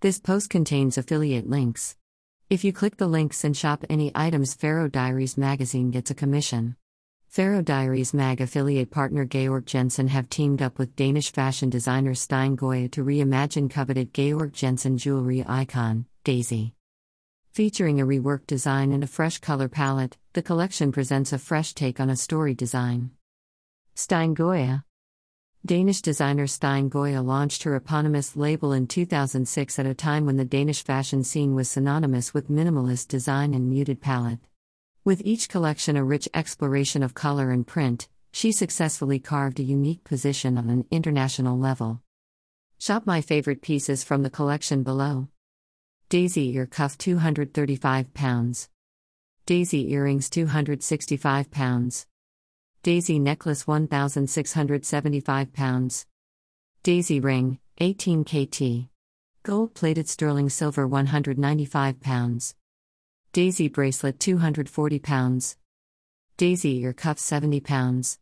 This post contains affiliate links. If you click the links and shop any items, Pharaoh Diaries magazine gets a commission. Pharaoh Diaries mag affiliate partner Georg Jensen have teamed up with Danish fashion designer Stine Goya to reimagine coveted Georg Jensen jewelry icon, Daisy. Featuring a reworked design and a fresh color palette, the collection presents a fresh take on a story design. Stine Goya Danish designer Stine Goya launched her eponymous label in 2006 at a time when the Danish fashion scene was synonymous with minimalist design and muted palette. With each collection a rich exploration of color and print, she successfully carved a unique position on an international level. Shop my favorite pieces from the collection below. Daisy ear cuff 235 pounds. Daisy earrings 265 pounds. Daisy necklace 1675 pounds. Daisy ring 18 kt. Gold plated sterling silver 195 pounds. Daisy bracelet 240 pounds. Daisy ear cuff 70 pounds.